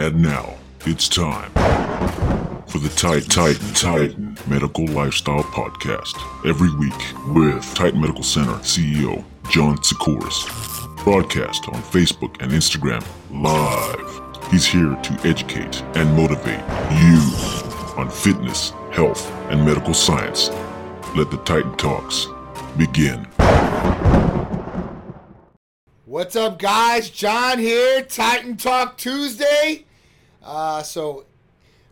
And now, it's time for the Titan Titan Titan Medical Lifestyle Podcast. Every week with Titan Medical Center CEO John Sikoris. Broadcast on Facebook and Instagram live. He's here to educate and motivate you on fitness, health, and medical science. Let the Titan Talks begin. What's up, guys? John here, Titan Talk Tuesday. Uh, so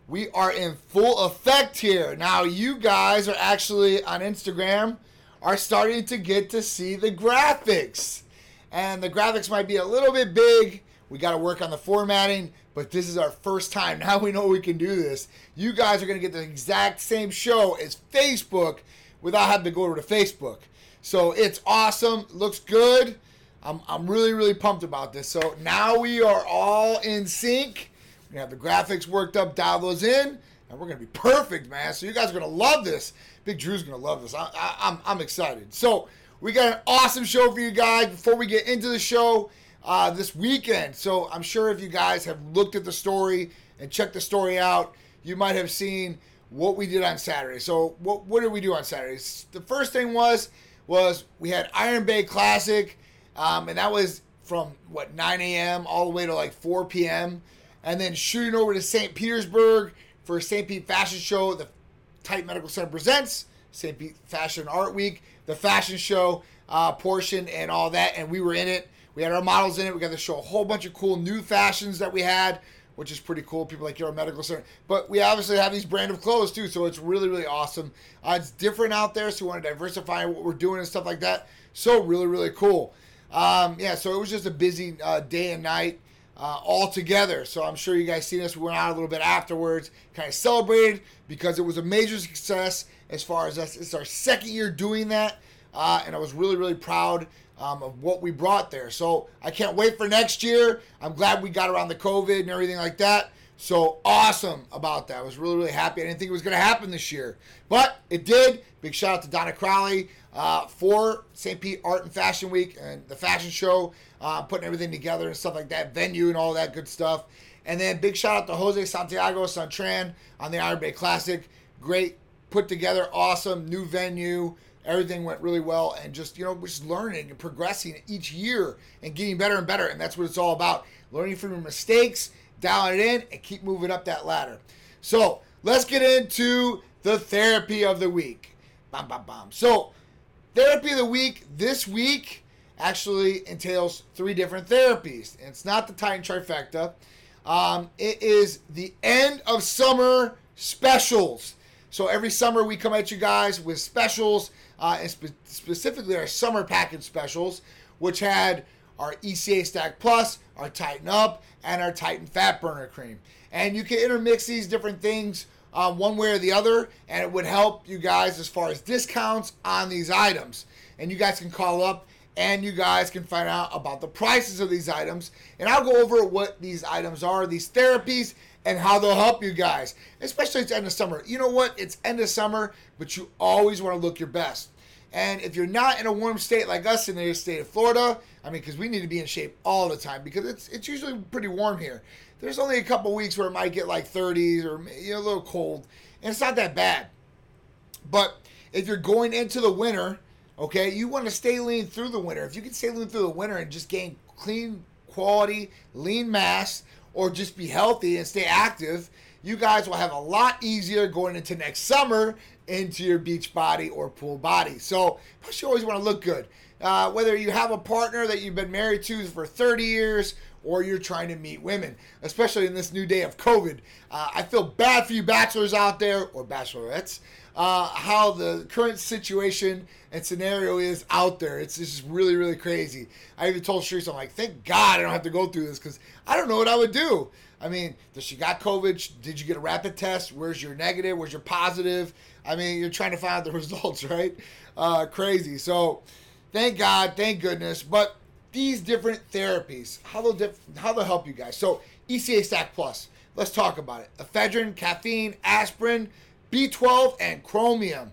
we are in full effect here. Now, you guys are actually on Instagram are starting to get to see the graphics. And the graphics might be a little bit big. We got to work on the formatting, but this is our first time. Now we know we can do this. You guys are going to get the exact same show as Facebook without having to go over to Facebook. So it's awesome. Looks good. I'm, I'm really, really pumped about this. So now we are all in sync. We have the graphics worked up, dial those in, and we're going to be perfect, man. So you guys are going to love this. Big Drew's going to love this. I, I, I'm, I'm excited. So we got an awesome show for you guys. Before we get into the show uh, this weekend, so I'm sure if you guys have looked at the story and checked the story out, you might have seen what we did on Saturday. So what, what did we do on Saturday? The first thing was was we had Iron Bay Classic. Um, and that was from what 9 a.m. all the way to like 4 p.m. And then shooting over to St. Petersburg for St. Pete Fashion Show. The Titan Medical Center presents St. Pete Fashion Art Week, the fashion show uh, portion, and all that. And we were in it. We had our models in it. We got to show a whole bunch of cool new fashions that we had, which is pretty cool. People like your medical center, but we obviously have these brand of clothes too, so it's really really awesome. Uh, it's different out there, so we want to diversify what we're doing and stuff like that. So really really cool. Um, yeah, so it was just a busy uh, day and night uh, all together. So I'm sure you guys seen us. We went out a little bit afterwards, kind of celebrated because it was a major success as far as us. It's our second year doing that, uh, and I was really, really proud um, of what we brought there. So I can't wait for next year. I'm glad we got around the COVID and everything like that. So awesome about that. I was really, really happy. I didn't think it was going to happen this year, but it did. Big shout out to Donna Crowley uh, for St. Pete Art and Fashion Week and the fashion show, uh, putting everything together and stuff like that, venue and all that good stuff. And then big shout out to Jose Santiago Santran on the Iron Bay Classic. Great put together, awesome new venue. Everything went really well, and just you know, just learning and progressing each year and getting better and better. And that's what it's all about: learning from your mistakes dial it in, and keep moving up that ladder. So let's get into the therapy of the week. Bam, bam, bam. So, therapy of the week this week actually entails three different therapies. It's not the Titan trifecta. Um, it is the end of summer specials. So every summer we come at you guys with specials, uh, and spe- specifically our summer package specials, which had our ECA Stack Plus, our Titan Up, and our Titan Fat Burner Cream. And you can intermix these different things um, one way or the other, and it would help you guys as far as discounts on these items. And you guys can call up and you guys can find out about the prices of these items. And I'll go over what these items are, these therapies, and how they'll help you guys, especially it's end of summer. You know what? It's end of summer, but you always want to look your best. And if you're not in a warm state like us in the state of Florida, I mean, because we need to be in shape all the time because it's it's usually pretty warm here. There's only a couple weeks where it might get like 30s or you know, a little cold, and it's not that bad. But if you're going into the winter, okay, you want to stay lean through the winter. If you can stay lean through the winter and just gain clean, quality, lean mass, or just be healthy and stay active, you guys will have a lot easier going into next summer into your beach body or pool body. So, plus you always want to look good. Uh, whether you have a partner that you've been married to for 30 years or you're trying to meet women, especially in this new day of COVID. Uh, I feel bad for you bachelors out there or bachelorettes. Uh, how the current situation and scenario is out there. It's just really, really crazy. I even told Sharice, I'm like, thank God I don't have to go through this because I don't know what I would do. I mean, does she got COVID? Did you get a rapid test? Where's your negative? Where's your positive? I mean, you're trying to find out the results, right? Uh, crazy. So, thank God, thank goodness. But these different therapies, how they'll how they'll help you guys. So, ECA Stack Plus. Let's talk about it. Ephedrine, caffeine, aspirin, B12, and chromium.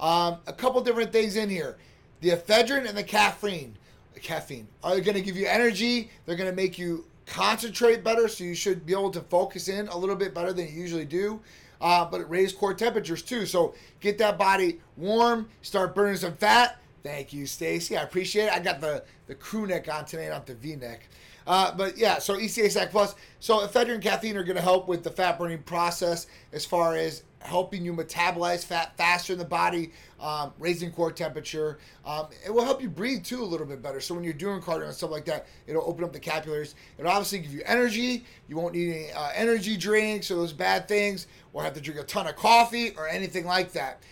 Um, a couple different things in here. The ephedrine and the caffeine. Caffeine are going to give you energy. They're going to make you concentrate better, so you should be able to focus in a little bit better than you usually do. Uh, but it raises core temperatures too. So get that body warm, start burning some fat. Thank you, Stacy. I appreciate it. I got the, the crew neck on today, not the V neck. Uh, but yeah, so ECA Stack Plus. So ephedrine and caffeine are going to help with the fat burning process as far as helping you metabolize fat faster in the body, um, raising core temperature. Um, it will help you breathe too a little bit better. So when you're doing cardio and stuff like that, it'll open up the capillaries. It'll obviously give you energy. You won't need any uh, energy drinks or those bad things, or have to drink a ton of coffee or anything like that.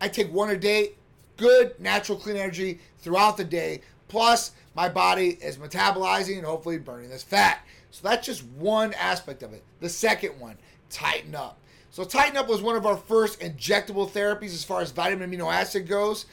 I take one a day, good natural clean energy throughout the day. Plus, my body is metabolizing and hopefully burning this fat. So that's just one aspect of it. The second one, Titan Up. So Titan Up was one of our first injectable therapies as far as vitamin amino acid goes.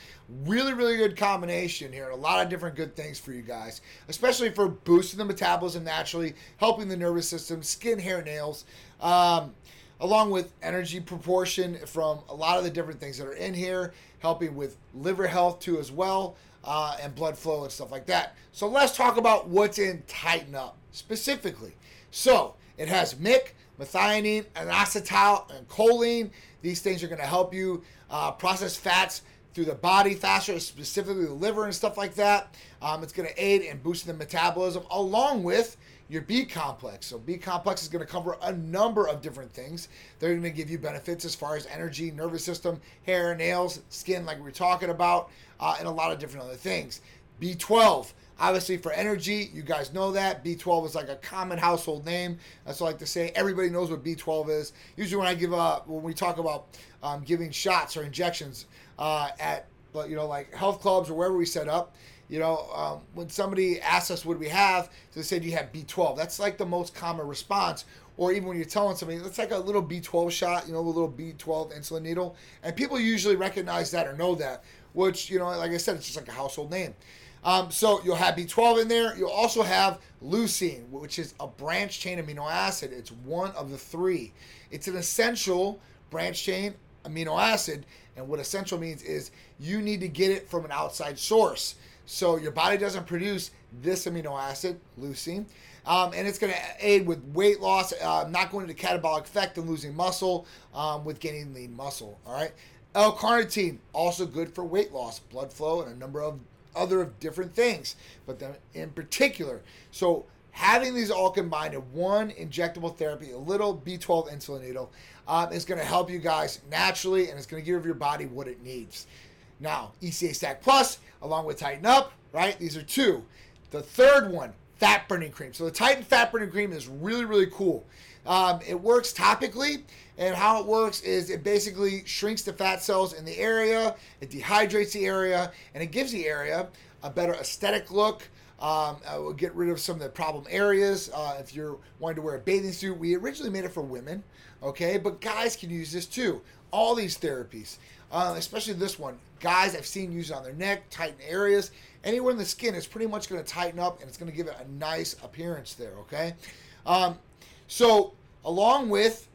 Really, really good combination here. A lot of different good things for you guys, especially for boosting the metabolism naturally, helping the nervous system, skin, hair, nails, um, along with energy proportion from a lot of the different things that are in here, helping with liver health too as well, uh, and blood flow and stuff like that. So let's talk about what's in Titan Up specifically. So it has MIC, methionine, inositol, and choline. These things are going to help you uh, process fats through the body faster, specifically the liver and stuff like that. Um, it's going to aid in boosting the metabolism along with your B complex. So, B complex is going to cover a number of different things. They're going to give you benefits as far as energy, nervous system, hair, nails, skin, like we are talking about, uh, and a lot of different other things. B12 Obviously, for energy, you guys know that. B12 is like a common household name. That's what I like to say. Everybody knows what B12 is. Usually, when I give up, when we talk about um, giving shots or injections uh, at, you know, like health clubs or wherever we set up, you know, um, when somebody asks us what we have, they said you have B12. That's like the most common response. Or even when you're telling somebody, it's like a little B12 shot, you know, a little B12 insulin needle. And people usually recognize that or know that, which, you know, like I said, it's just like a household name. Um, so you'll have B12 in there. You'll also have leucine, which is a branch chain amino acid. It's one of the three. It's an essential branch chain amino acid. And what essential means is you need to get it from an outside source. So your body doesn't produce this amino acid, leucine. Um, and it's going to aid with weight loss, uh, not going into catabolic effect and losing muscle um, with gaining lean muscle. All right. L-carnitine, also good for weight loss, blood flow, and a number of other of different things, but in particular. So having these all combined in one injectable therapy, a little B12 insulin needle, um, is going to help you guys naturally, and it's going to give your body what it needs. Now, ECA Stack Plus, along with Titan Up, right? These are two. The third one, fat burning cream. So the Titan fat burning cream is really, really cool. Um, it works topically, and how it works is it basically shrinks the fat cells in the area, it dehydrates the area, and it gives the area a better aesthetic look. Um, I will get rid of some of the problem areas. Uh, if you're wanting to wear a bathing suit, we originally made it for women, okay, but guys can use this too. All these therapies, uh, especially this one, guys I've seen use it on their neck, tighten areas, anywhere in the skin. It's pretty much going to tighten up and it's going to give it a nice appearance there, okay. Um, so, along with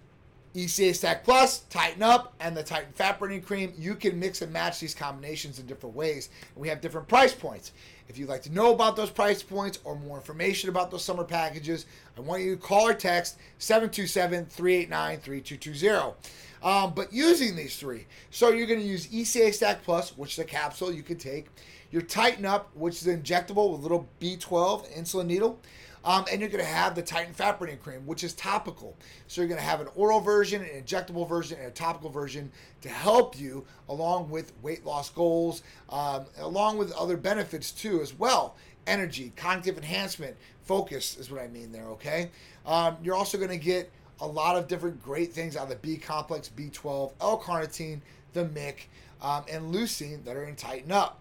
ECA Stack Plus, Titan Up, and the Titan Fat Burning Cream, you can mix and match these combinations in different ways. We have different price points. If you'd like to know about those price points or more information about those summer packages, I want you to call or text 727 389 3220. Um, but using these three, so you're going to use ECA Stack Plus, which is a capsule you can take, your Titan Up, which is injectable with a little B12 insulin needle. Um, and you're going to have the Titan Fat Burning Cream, which is topical. So you're going to have an oral version, an injectable version, and a topical version to help you along with weight loss goals, um, along with other benefits too as well. Energy, cognitive enhancement, focus is what I mean there, okay? Um, you're also going to get a lot of different great things out of the B complex, B12, L-carnitine, the MIC, um, and leucine that are in Titan Up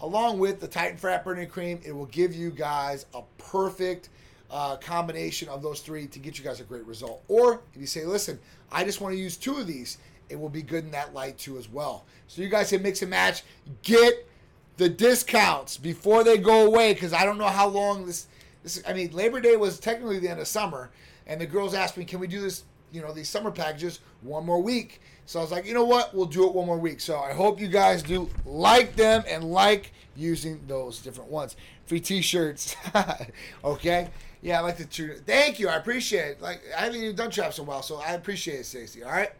along with the Titan Fat Burning Cream, it will give you guys a perfect uh, combination of those three to get you guys a great result. Or if you say, listen, I just want to use two of these, it will be good in that light too as well. So you guys can mix and match. Get the discounts before they go away because I don't know how long this. This I mean, Labor Day was technically the end of summer, and the girls asked me, "Can we do this? You know, these summer packages one more week?" So I was like, you know what? We'll do it one more week. So I hope you guys do like them and like using those different ones. Free t-shirts. okay? Yeah, I like the true. Thank you. I appreciate it. Like I haven't even done traps in a while, so I appreciate it, Stacey. All right.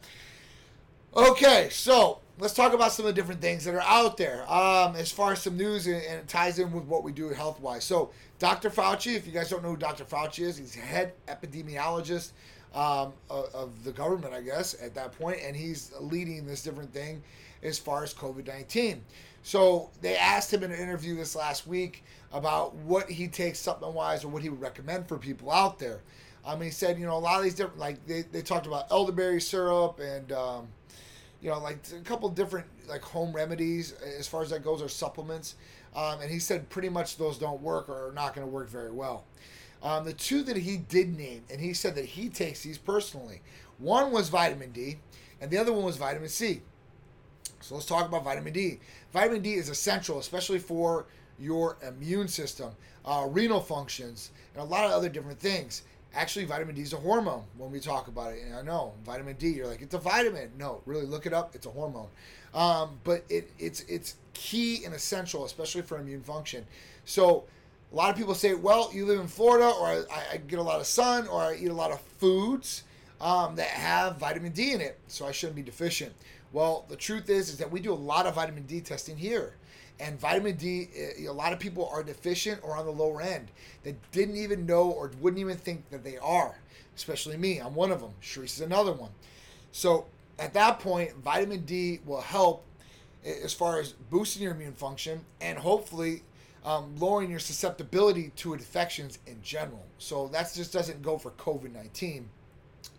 Okay, so let's talk about some of the different things that are out there. Um, as far as some news, and, and it ties in with what we do health wise. So, Dr. Fauci, if you guys don't know who Dr. Fauci is, he's head epidemiologist um, of, of the government, I guess, at that point, and he's leading this different thing as far as COVID 19. So, they asked him in an interview this last week about what he takes supplement wise or what he would recommend for people out there. Um, he said, you know, a lot of these different, like they, they talked about elderberry syrup and, um, you know, like a couple different like home remedies as far as that goes or supplements. Um, and he said pretty much those don't work or are not going to work very well. Um, the two that he did name, and he said that he takes these personally. One was vitamin D, and the other one was vitamin C. So let's talk about vitamin D. Vitamin D is essential, especially for your immune system, uh, renal functions, and a lot of other different things. Actually, vitamin D is a hormone when we talk about it. And I know vitamin D, you're like, it's a vitamin. No, really look it up. It's a hormone. Um, but it, it's it's key and essential, especially for immune function. So a lot of people say, well, you live in Florida, or I, I get a lot of sun, or I eat a lot of foods um, that have vitamin D in it, so I shouldn't be deficient. Well, the truth is, is that we do a lot of vitamin D testing here. And vitamin D, eh, lot of people are deficient or on the lower end that didn't even know or wouldn't even think that they are, especially me. I'm one of them. Sharice is another one. So at that point, vitamin D will help eh, as far as boosting your immune function and hopefully um, lowering your susceptibility to infections in general. So that just doesn't go for COVID 19.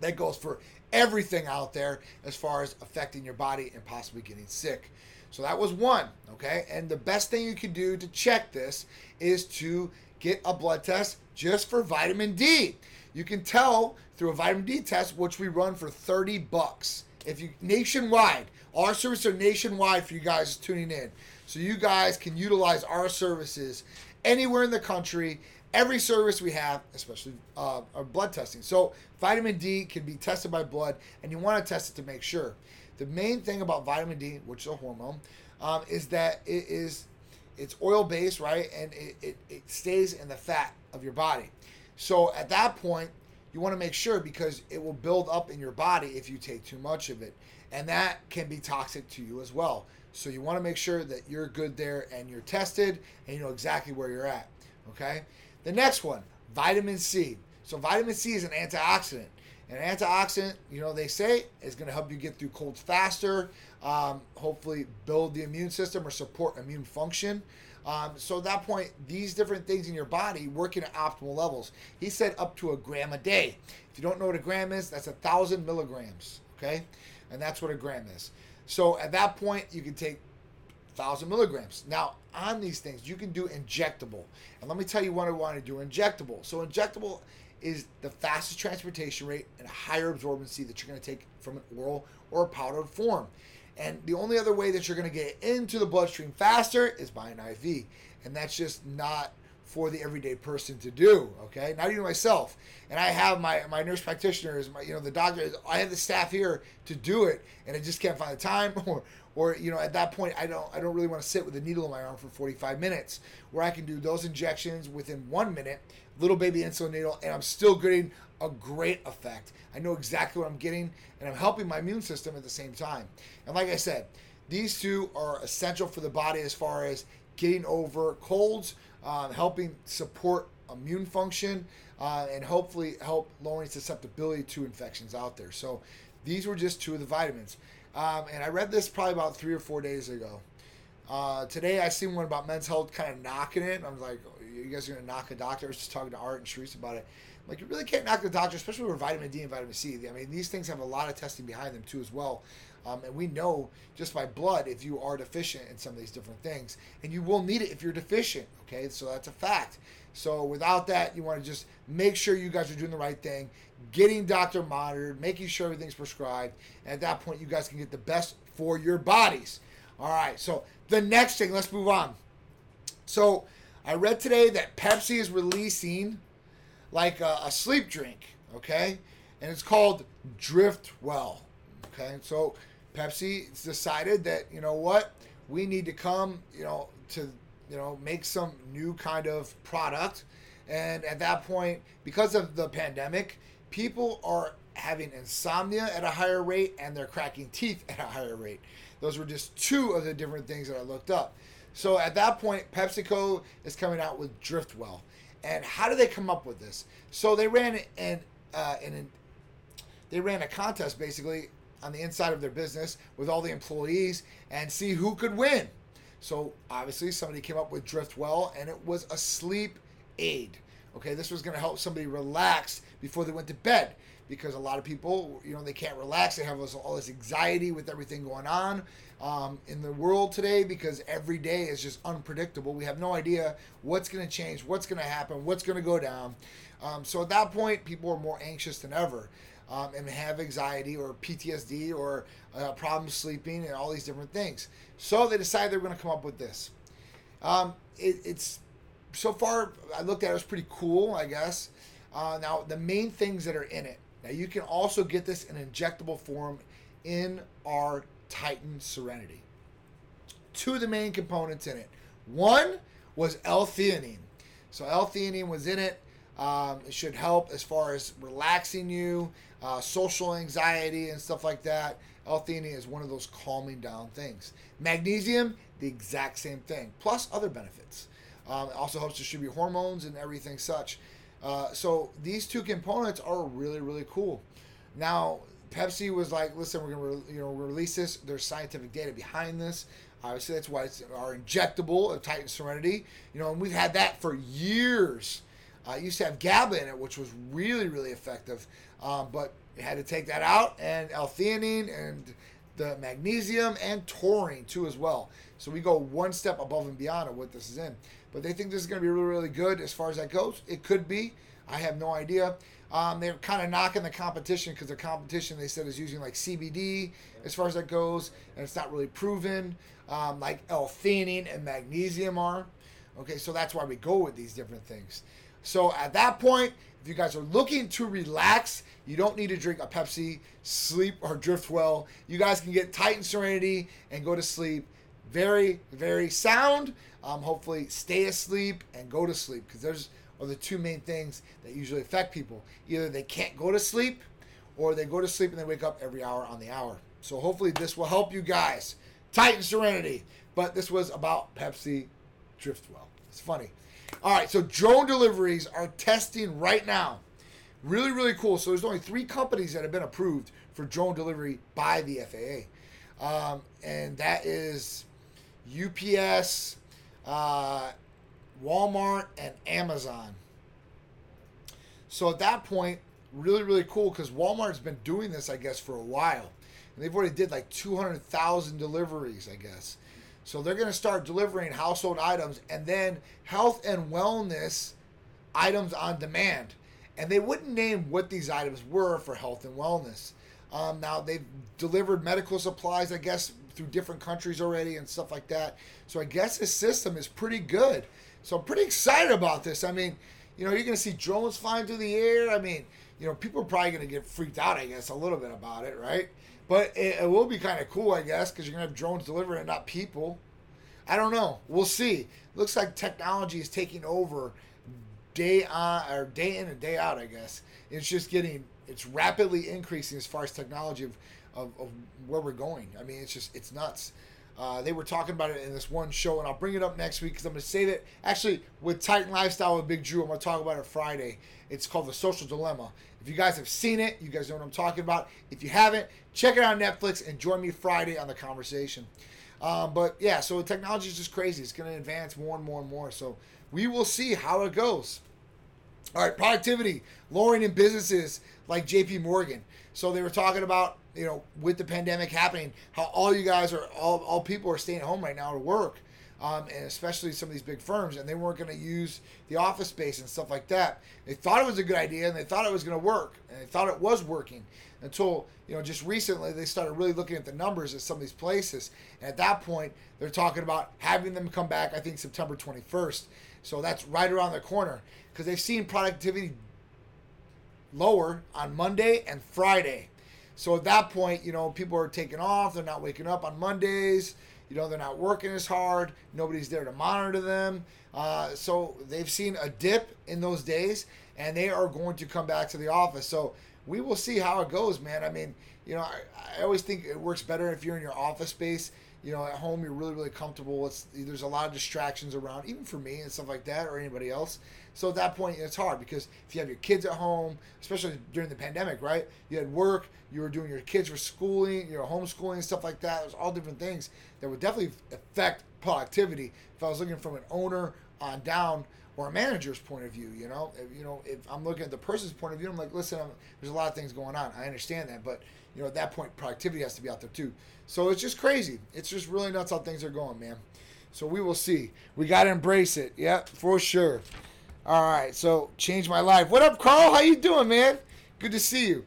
That goes for everything out there as far as affecting your body and possibly getting sick. So that was one, okay? And the best thing you can do to check this is to get a blood test just for vitamin D. You can tell through a vitamin D test, which we run for 30 bucks. If you nationwide, our services are nationwide for you guys tuning in. So you guys can utilize our services anywhere in the country. Every service we have, especially uh, our blood testing. So vitamin D can be tested by blood, and you want to test it to make sure. The main thing about vitamin D, which is a hormone, um, is that it is it's oil based, right? And it, it, it stays in the fat of your body. So at that point, you want to make sure because it will build up in your body if you take too much of it. And that can be toxic to you as well. So you want to make sure that you're good there and you're tested and you know exactly where you're at. Okay? The next one, vitamin C. So vitamin C is an antioxidant. An antioxidant, you know, they say is going to help you get through colds faster, um, hopefully build the immune system or support immune function. Um, so at that point, these different things in your body working at optimal levels. He said up to a gram a day. If you don't know what a gram is, that's a thousand milligrams. Okay, and that's what a gram is. So at that point, you can take thousand milligrams. Now on these things, you can do injectable, and let me tell you what I want to do injectable. So injectable is the fastest transportation rate and higher absorbency that you're going to take from an oral or a powdered form. And the only other way that you're going to get into the bloodstream faster is by an IV. And that's just not for the everyday person to do, okay? Not even myself. And I have my, my nurse practitioners, my, you know, the doctors. I have the staff here to do it, and I just can't find the time or, or you know, at that point, I don't, I don't really want to sit with a needle in my arm for 45 minutes where I can do those injections within one minute little baby insulin needle, and I'm still getting a great effect. I know exactly what I'm getting, and I'm helping my immune system at the same time. And like I said, these two are essential for the body as far as getting over colds, uh, helping support immune function, uh, and hopefully help lowering susceptibility to infections out there. So these were just two of the vitamins. Um, and I read this probably about three or four days ago. Uh, today I seen one about men's health kind of knocking it. I was like, you guys are going to knock a doctor. I was just talking to Art and Sharice about it. Like, you really can't knock the doctor, especially with vitamin D and vitamin C. I mean, these things have a lot of testing behind them, too, as well. Um, and we know just by blood if you are deficient in some of these different things. And you will need it if you're deficient, okay? So that's a fact. So without that, you want to just make sure you guys are doing the right thing, getting doctor monitored, making sure everything's prescribed. And at that point, you guys can get the best for your bodies. All right, so the next thing, let's move on. So I read today that Pepsi is releasing like a, a sleep drink, okay? And it's called Drift Well, okay? So Pepsi decided that, you know what, we need to come, you know, to, you know, make some new kind of product And at that point, because of the pandemic, people are having insomnia at a higher rate and they're cracking teeth at a higher rate. Those were just two of the different things that I looked up. So at that point, PepsiCo is coming out with Driftwell. And how do they come up with this? So they ran an, uh, an they ran a contest basically on the inside of their business with all the employees and see who could win. So obviously somebody came up with Driftwell and it was a sleep aid. Okay, this was going to help somebody relax before they went to bed because a lot of people, you know, they can't relax. They have all this anxiety with everything going on um, in the world today because every day is just unpredictable. We have no idea what's going to change, what's going to happen, what's going to go down. Um, so at that point, people are more anxious than ever um, and have anxiety or PTSD or uh, problems sleeping and all these different things. So they decided they were going to come up with this. Um, it, it's so far I looked at it, it was pretty cool, I guess. Uh, now the main things that are in it. Now you can also get this in injectable form in our Titan Serenity. Two of the main components in it. One was L-theanine. So L-theanine was in it. Um, it should help as far as relaxing you, uh, social anxiety, and stuff like that. L-theanine is one of those calming down things. Magnesium, the exact same thing, plus other benefits. Um, it also helps distribute hormones and everything such. Uh, so these two components are really, really cool. Now, Pepsi was like, "Listen, we're gonna re- you know release this. There's scientific data behind this. Obviously, that's why it's our injectable of Titan Serenity. You know, and we've had that for years. Uh, used to have GABA in it, which was really, really effective. Um, but you had to take that out, and L-theanine and the magnesium and taurine too as well. So we go one step above and beyond of what this is in. But they think this is going to be really, really good as far as that goes. It could be. I have no idea. Um, they're kind of knocking the competition because the competition they said is using like CBD as far as that goes, and it's not really proven. Um, like L-theanine and magnesium are. Okay, so that's why we go with these different things. So at that point, if you guys are looking to relax, you don't need to drink a Pepsi, sleep, or drift well. You guys can get Titan Serenity and go to sleep. Very, very sound. Um, hopefully, stay asleep and go to sleep because those are the two main things that usually affect people. Either they can't go to sleep or they go to sleep and they wake up every hour on the hour. So hopefully, this will help you guys. Titan Serenity. But this was about Pepsi Driftwell. It's funny. All right, so drone deliveries are testing right now. Really, really cool. So there's only three companies that have been approved for drone delivery by the FAA, um, and that is UPS, uh, Walmart, and Amazon. So at that point, really, really cool because Walmart's been doing this, I guess, for a while, and they've already did like 200,000 deliveries, I guess. So they're going to start delivering household items and then health and wellness items on demand. And they wouldn't name what these items were for health and wellness. Um, now they've delivered medical supplies, I guess, through different countries already and stuff like that. So I guess this system is pretty good. So I'm pretty excited about this. I mean, you know, you're going to see drones flying through the air. I mean, you know, people are probably going to get freaked out, I guess, a little bit about it, right? But it, it will be kind of cool, I guess, because you're to have drones delivering it, not people. I don't know. We'll see. Looks like technology is taking over day on or day in and day out, I guess. It's just getting, it's rapidly increasing as far as technology of, of, of where we're going. I mean, it's just, it's nuts. Uh, they were talking about it in this one show, and I'll bring it up next week because I'm going to save it. actually with Titan Lifestyle with Big Drew, I'm going to talk about it Friday. It's called The Social Dilemma. If you guys have seen it, you guys know what I'm talking about. If you haven't, check it out on Netflix and join me Friday on the conversation. Um, but yeah, so technology is just crazy. It's going to advance more and more and more. So we will see how it goes. All right, productivity lowering in businesses like JP Morgan. So they were talking about, you know, with the pandemic happening, how all you guys are, all, all people are staying home right now to work um, and especially some of these big firms, and they weren't going to use the office space and stuff like that. They thought it was a good idea, and they thought it was going to work, and they thought it was working until you know just recently they started really looking at the numbers at some of these places. And at that point, they're talking about having them come back. I think September 21st. So that's right around the corner because they've seen productivity lower on Monday and Friday. So at that point, you know, people are taking off. They're not waking up on Mondays You know, they're not working as hard. Nobody's there to monitor them. Uh, so they've seen a dip in those days, and they are going to come back to the office. So we will see how it goes, man. I mean, you know, I, I always think it works better if you're in your office space. You know, at home you're really, really comfortable. It's there's a lot of distractions around, even for me and stuff like that, or anybody else. So at that point, it's hard because if you have your kids at home, especially during the pandemic, right? You had work, you were doing your kids were schooling, you are homeschooling, stuff like that. There's all different things that would definitely affect productivity. If I was looking from an owner on down or a manager's point of view, you know, if, you know, if I'm looking at the person's point of view, I'm like, listen, I'm, there's a lot of things going on. I understand that, but you know, at that point, productivity has to be out there too. So it's just crazy. It's just really nuts how things are going, man. So we will see. We got to embrace it. Yeah, for sure. All right. So change my life. What up, Carl? How you doing, man? Good to see you.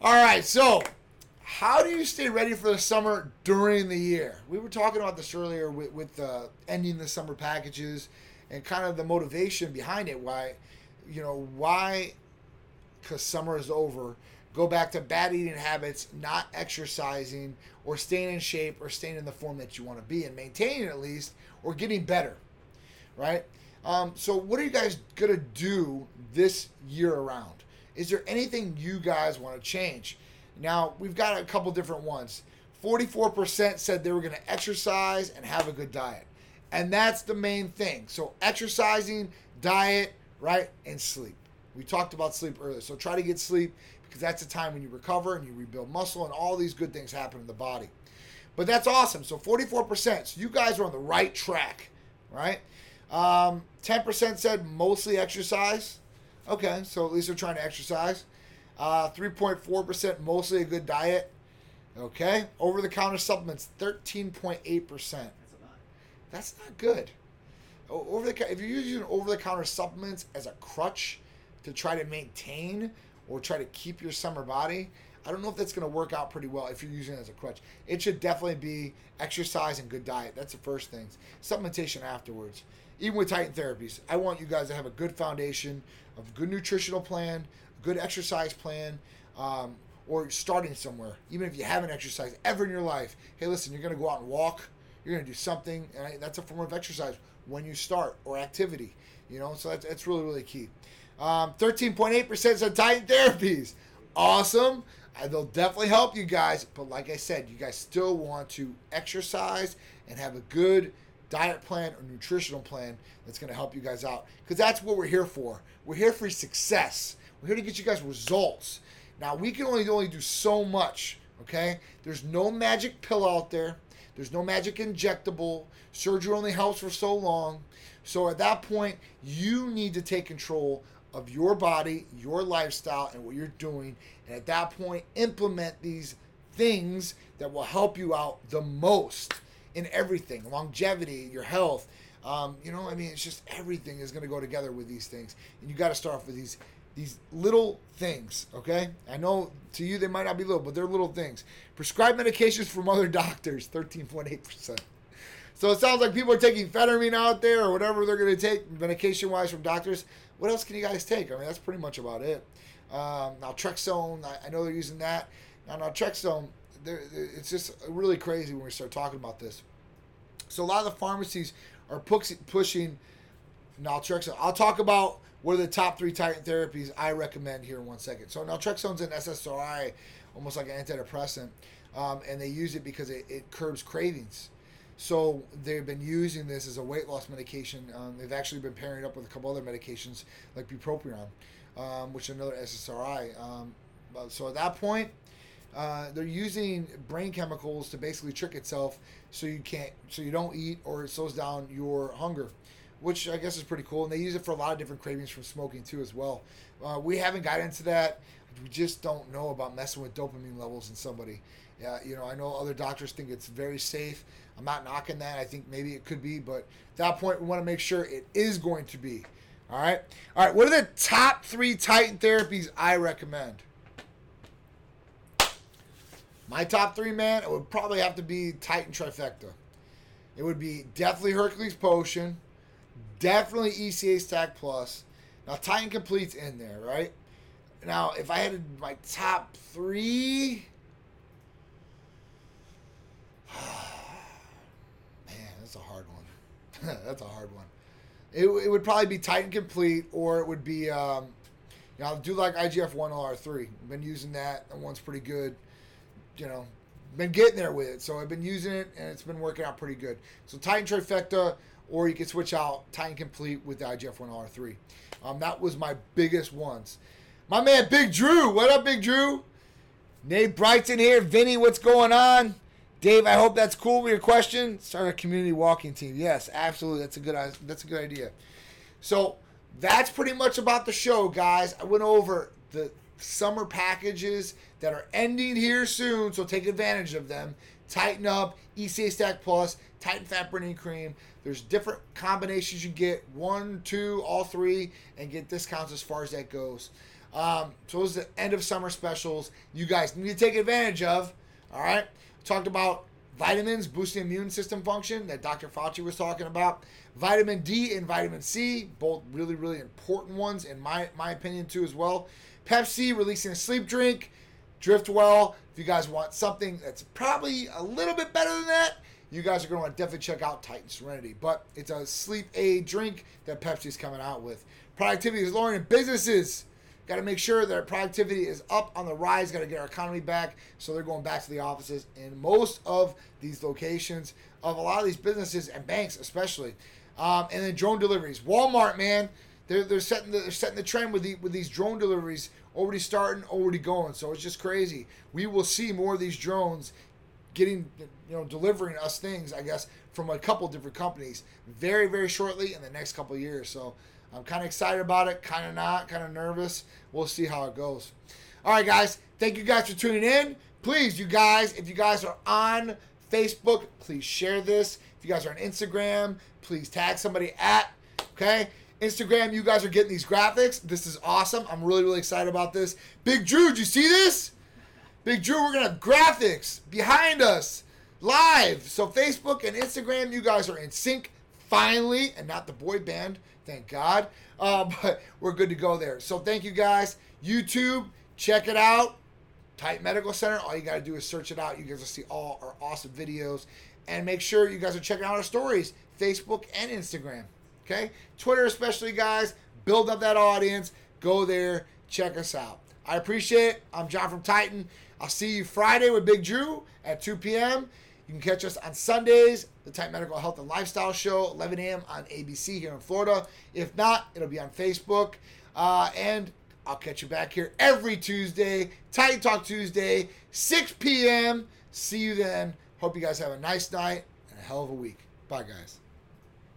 All right. So how do you stay ready for the summer during the year? We were talking about this earlier with, with uh, ending the summer packages and kind of the motivation behind it. Why, you know, why, because summer is over go back to bad eating habits, not exercising, or staying in shape, or staying in the form that you want to be and maintaining at least, or getting better, right? Um, so, what are you guys gonna do this year around? Is there anything you guys want to change? Now, we've got a couple different ones. 44% said they were going to exercise and have a good diet. And that's the main thing. So, exercising, diet, right, and sleep. We talked about sleep earlier. So, try to get sleep because that's the time when you recover and you rebuild muscle and all these good things happen in the body. But that's awesome. So 44%. So you guys are on the right track, right? Um, 10% said mostly exercise. Okay, so at least they're trying to exercise. Uh, 3.4% mostly a good diet. Okay, over the counter supplements 13.8%. That's not good. Over the if you're using over the counter supplements as a crutch to try to maintain or try to keep your summer body, I don't know if that's going to work out pretty well if you're using it as a crutch. It should definitely be exercise and good diet. That's the first things. Supplementation afterwards. Even with Titan therapies, I want you guys to have a good foundation of good nutritional plan, good exercise plan, um, or starting somewhere. Even if you haven't exercised ever in your life, hey, listen, you're going to go out and walk. You're going to do something, and that's a form of exercise when you start or activity. You know, so that's, that's really really key. Um, 13.8% said Titan therapies. Awesome. Uh, they'll definitely help you guys. But like I said, you guys still want to exercise and have a good diet plan or nutritional plan that's going to help you guys out. Because that's what we're here for. We're here for success. We're here to get you guys results. Now, we can only, only do so much, okay? There's no magic pill out there. There's no magic injectable. Surgery only helps for so long. So at that point, you need to take control of your body, your lifestyle, and what you're doing. And at that point, implement these things that will help you out the most in everything longevity, your health. Um, you know, I mean, it's just everything is going to go together with these things. And you got to start off with these these little things, okay? I know to you they might not be little, but they're little things. Prescribed medications from other doctors, 13.8%. So it sounds like people are taking phentermine out there or whatever they're going to take medication wise from doctors what else can you guys take? I mean, that's pretty much about it. Um, naltrexone, I, I know they're using that. Now, naltrexone, it's just really crazy when we start talking about this. So a lot of the pharmacies are pushing naltrexone. I'll talk about what are the top three Titan therapies I recommend here in one second. So naltrexone's an SSRI, almost like an antidepressant, um, and they use it because it, it curbs cravings. So they've been using this as a weight loss medication. Um, they've actually been pairing it up with a couple other medications like bupropion, um, which is another SSRI. Um, so at that point, uh, they're using brain chemicals to basically trick itself so you can't, so you don't eat or it slows down your hunger, which I guess is pretty cool. And they use it for a lot of different cravings from smoking too as well. Uh, we haven't got into that. We just don't know about messing with dopamine levels in somebody. Yeah, you know, I know other doctors think it's very safe. I'm not knocking that. I think maybe it could be, but at that point, we want to make sure it is going to be. All right. All right. What are the top three Titan therapies I recommend? My top three, man, it would probably have to be Titan Trifecta. It would be definitely Hercules Potion, definitely ECA Stack Plus. Now, Titan Complete's in there, right? Now, if I had my top three, man, that's a hard one. that's a hard one. It, it would probably be Titan Complete, or it would be, um, you know, I'll do like IGF 1LR3. I've Been using that. That one's pretty good. You know, been getting there with it. So I've been using it, and it's been working out pretty good. So Titan Trifecta, or you can switch out Titan Complete with the IGF-1R3. Um, that was my biggest ones. My man, Big Drew. What up, Big Drew? Nate Brighton here. Vinny, what's going on? Dave, I hope that's cool with your question. Start a community walking team. Yes, absolutely. That's a good. That's a good idea. So that's pretty much about the show, guys. I went over the summer packages that are ending here soon, so take advantage of them. Titan Up, ECA Stack Plus, Titan Fat Burning Cream. There's different combinations you get one, two, all three, and get discounts as far as that goes. Um, so those are the end of summer specials you guys need to take advantage of. All right. Talked about vitamins boosting immune system function that Dr. Fauci was talking about. Vitamin D and vitamin C, both really, really important ones in my, my opinion too as well. Pepsi releasing a sleep drink. Driftwell. If you guys want something that's probably a little bit better than that, you guys are going to want to definitely check out Titan Serenity. But it's a sleep aid drink that Pepsi's coming out with. Productivity is lowering in businesses. Got to make sure that our productivity is up on the rise. Got to get our economy back. So they're going back to the offices in most of these locations of a lot of these businesses and banks, especially. Um, and then drone deliveries. Walmart, man, they're, they're setting the, they're setting the trend with the, with these drone deliveries already starting, already going. So it's just crazy. We will see more of these drones getting you know delivering us things i guess from a couple different companies very very shortly in the next couple years so I'm kind of excited about it, kind of not, kind of nervous. We'll see how it goes. All right, guys. Thank you guys for tuning in. Please, you guys, if you guys are on Facebook, please share this. If you guys are on Instagram, please tag somebody at, okay? Instagram, you guys are getting these graphics. This is awesome. I'm really, really excited about this. Big Drew, did you see this? Big Drew, we're to have graphics behind us live. So, Facebook and Instagram, you guys are in sync finally, and not the boy band. Thank God. Uh, but we're good to go there. So thank you guys. YouTube, check it out. Titan Medical Center. All you got to do is search it out. You guys will see all our awesome videos. And make sure you guys are checking out our stories, Facebook and Instagram. Okay? Twitter, especially, guys. Build up that audience. Go there. Check us out. I appreciate it. I'm John from Titan. I'll see you Friday with Big Drew at 2 p.m. You can catch us on Sundays, the Titan Medical Health and Lifestyle Show, 11 a.m. on ABC here in Florida. If not, it'll be on Facebook. Uh, and I'll catch you back here every Tuesday, Titan Talk Tuesday, 6 p.m. See you then. Hope you guys have a nice night and a hell of a week. Bye, guys.